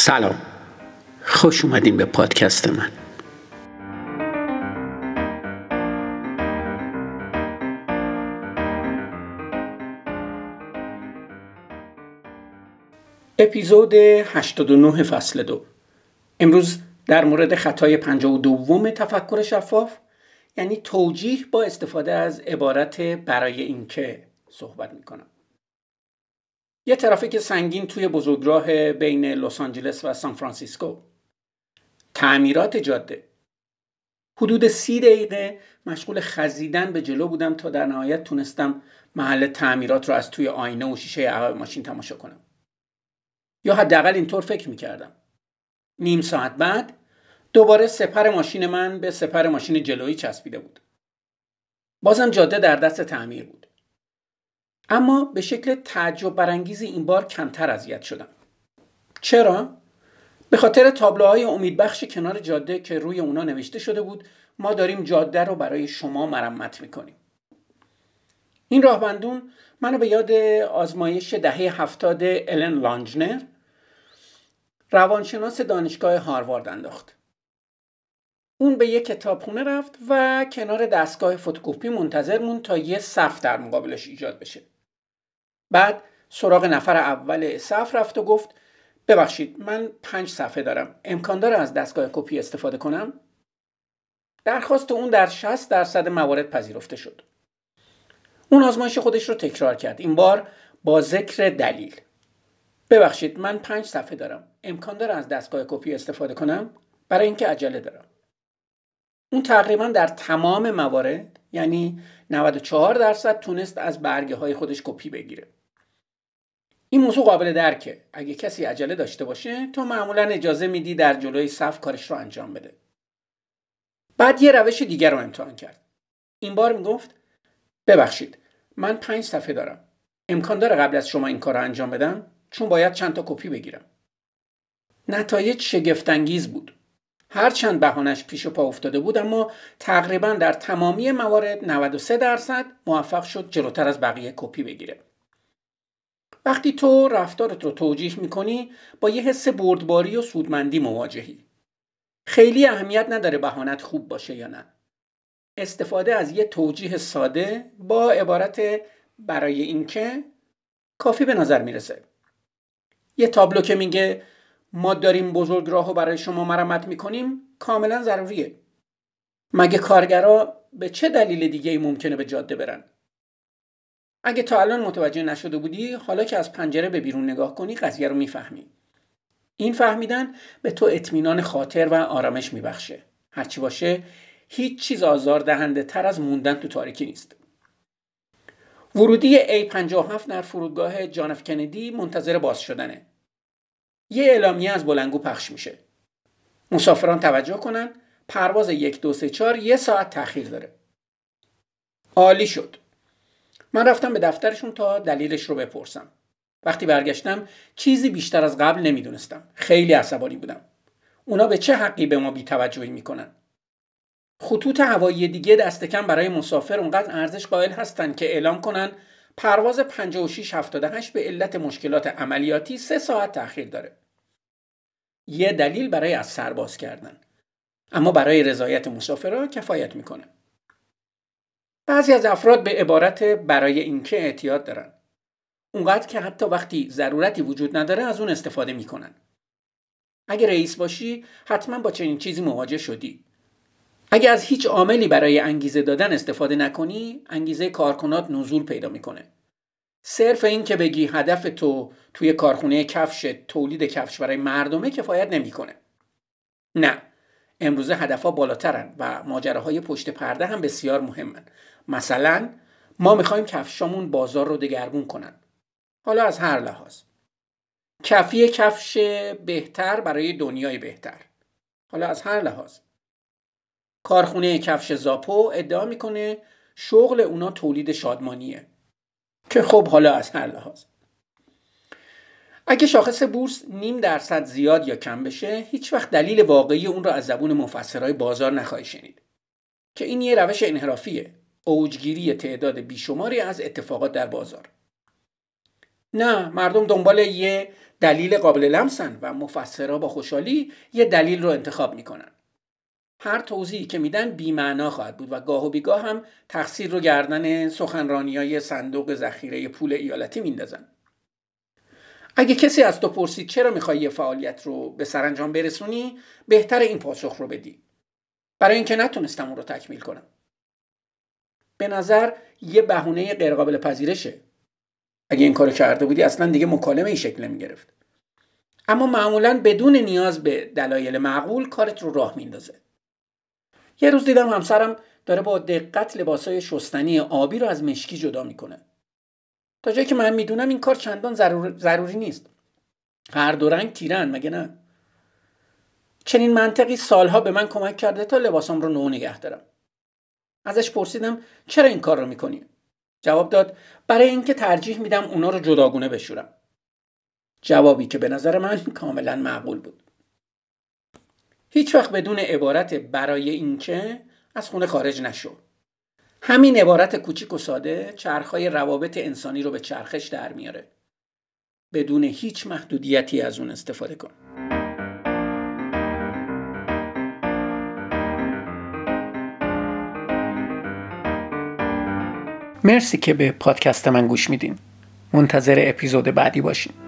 سلام. خوش اومدین به پادکست من. اپیزود 89 فصل دو. امروز در مورد خطای 52 تفکر شفاف یعنی توجیه با استفاده از عبارت برای اینکه صحبت می‌کنم. یه ترافیک سنگین توی بزرگراه بین لس آنجلس و سان فرانسیسکو. تعمیرات جاده. حدود سی دقیقه مشغول خزیدن به جلو بودم تا در نهایت تونستم محل تعمیرات رو از توی آینه و شیشه عقب ماشین تماشا کنم. یا حداقل اینطور فکر می‌کردم. نیم ساعت بعد دوباره سپر ماشین من به سپر ماشین جلویی چسبیده بود. بازم جاده در دست تعمیر بود. اما به شکل تعجب برانگیزی این بار کمتر اذیت شدم. چرا؟ به خاطر تابلوهای امیدبخش کنار جاده که روی اونا نوشته شده بود ما داریم جاده رو برای شما مرمت می‌کنیم. این راهبندون منو به یاد آزمایش دهه هفتاد الن لانجنر روانشناس دانشگاه هاروارد انداخت. اون به یک کتابخونه رفت و کنار دستگاه فتوکپی منتظر مون تا یه صف در مقابلش ایجاد بشه. بعد سراغ نفر اول صف رفت و گفت ببخشید من پنج صفحه دارم. امکان داره از دستگاه کپی استفاده کنم؟ درخواست اون در 60 درصد موارد پذیرفته شد. اون آزمایش خودش رو تکرار کرد. این بار با ذکر دلیل. ببخشید من پنج صفحه دارم. امکان داره از دستگاه کپی استفاده کنم؟ برای اینکه عجله دارم. اون تقریبا در تمام موارد یعنی 94 درصد تونست از برگه های خودش کپی بگیره. این موضوع قابل درکه. اگه کسی عجله داشته باشه تو معمولا اجازه میدی در جلوی صف کارش رو انجام بده. بعد یه روش دیگر رو امتحان کرد. این بار می‌گفت ببخشید من پنج صفحه دارم. امکان داره قبل از شما این کار رو انجام بدم؟ چون باید چند تا کپی بگیرم. نتایج شگفتانگیز بود. هرچند بهانش پیش و پا افتاده بود اما تقریبا در تمامی موارد 93 درصد موفق شد جلوتر از بقیه کپی بگیره. وقتی تو رفتارت رو توجیح می‌کنی با یه حس بردباری و سودمندی مواجهی. خیلی اهمیت نداره بهانت خوب باشه یا نه. استفاده از یه توجیه ساده با عبارت برای اینکه کافی به نظر می‌رسه. یه تابلو که میگه ما داریم بزرگ برای شما مرمت می‌کنیم کاملا ضروریه. مگه کارگرا به چه دلیل دیگه ای ممکنه به جاده برن؟ اگه تا الان متوجه نشده بودی حالا که از پنجره به بیرون نگاه کنی قضیه رو می‌فهمی. این فهمیدن به تو اطمینان خاطر و آرامش میبخشه. هرچی باشه هیچ چیز آزار دهنده تر از موندن تو تاریکی نیست. ورودی A57 در فرودگاه جانف کندی منتظر باز شدنه. یه اعلامیه از بلنگو پخش میشه. مسافران توجه کنن پرواز یک دو سه چار یه ساعت تاخیر داره. عالی شد. من رفتم به دفترشون تا دلیلش رو بپرسم. وقتی برگشتم چیزی بیشتر از قبل نمی‌دونستم. خیلی عصبانی بودم. اونا به چه حقی به ما بیتوجهی می‌کنن؟ خطوط هوایی دیگه دست کم برای مسافر اونقدر ارزش قائل هستن که اعلام کنن پرواز 5678 به علت مشکلات عملیاتی سه ساعت تاخیر داره. یه دلیل برای از سرباز کردن. اما برای رضایت مسافرها کفایت می‌کنه. بعضی از افراد به عبارت برای اینکه اعتیاد دارن. اونقدر که حتی وقتی ضرورتی وجود نداره از اون استفاده می‌کنن. اگه رئیس باشی حتما با چنین چیزی مواجه شدی. اگه از هیچ عاملی برای انگیزه دادن استفاده نکنی انگیزه کارکنات نزول پیدا می‌کنه. صرف این که بگی هدف تو توی کارخونه کفش تولید کفش برای مردمه کفایت نمی‌کنه. نه امروزه هدفها بالاترن و ماجراهای پشت پرده هم بسیار مهمن. مثلا ما می‌خوایم کفشامون بازار رو دگرگون کنن. حالا از هر لحاظ. کفی کفش بهتر برای دنیای بهتر. حالا از هر لحاظ. کارخونه کفش زاپو ادعا می‌کنه شغل اونا تولید شادمانیه. که خب حالا از هر لحاظ. اگه شاخص بورس نیم درصد زیاد یا کم بشه هیچ وقت دلیل واقعی اون رو از زبون مفسرهای بازار نخواهی شنید. که این یه روش انحرافیه. اوجگیری تعداد بیشماری از اتفاقات در بازار. نه مردم دنبال یه دلیل قابل لمسن و مفسرها با خوشحالی یه دلیل رو انتخاب می‌کنن. هر توضیحی که میدن بیمعنا خواهد بود و گاه و بیگاه هم تقصیر رو گردن سخنرانی های صندوق ذخیره پول ایالتی میندازن. اگه کسی از تو پرسید چرا می‌خوای یه فعالیت رو به سرانجام برسونی بهتر این پاسخ رو بدی. برای اینکه نتونستم اون رو تکمیل کنم. به نظر یه بهونه غیرقابل پذیرشه. اگه این کارو کرده بودی اصلا دیگه مکالمه ای شکل نمی‌گرفت. اما معمولا بدون نیاز به دلایل معقول کارت رو راه میندازه. یه روز دیدم همسرم داره با دقت لباسای شستنی آبی رو از مشکی جدا می‌کنه. تا جایی که من می‌دونم این کار چندان ضروری نیست. هر دو رنگ تیرن مگه نه؟ چنین منطقی سالها به من کمک کرده تا لباسام رو نو نگه دارم. ازش پرسیدم چرا این کار رو می‌کنی؟ جواب داد برای اینکه ترجیح میدم اونا رو جداگونه بشورم. جوابی که به نظر من کاملا معقول بود. هیچ وقت بدون عبارت برای اینکه از خونه خارج نشو. همین عبارت کوچیک و ساده چرخهای روابط انسانی رو به چرخش در میاره. بدون هیچ محدودیتی از اون استفاده کن. مرسی که به پادکست من گوش میدین. منتظر اپیزود بعدی باشین.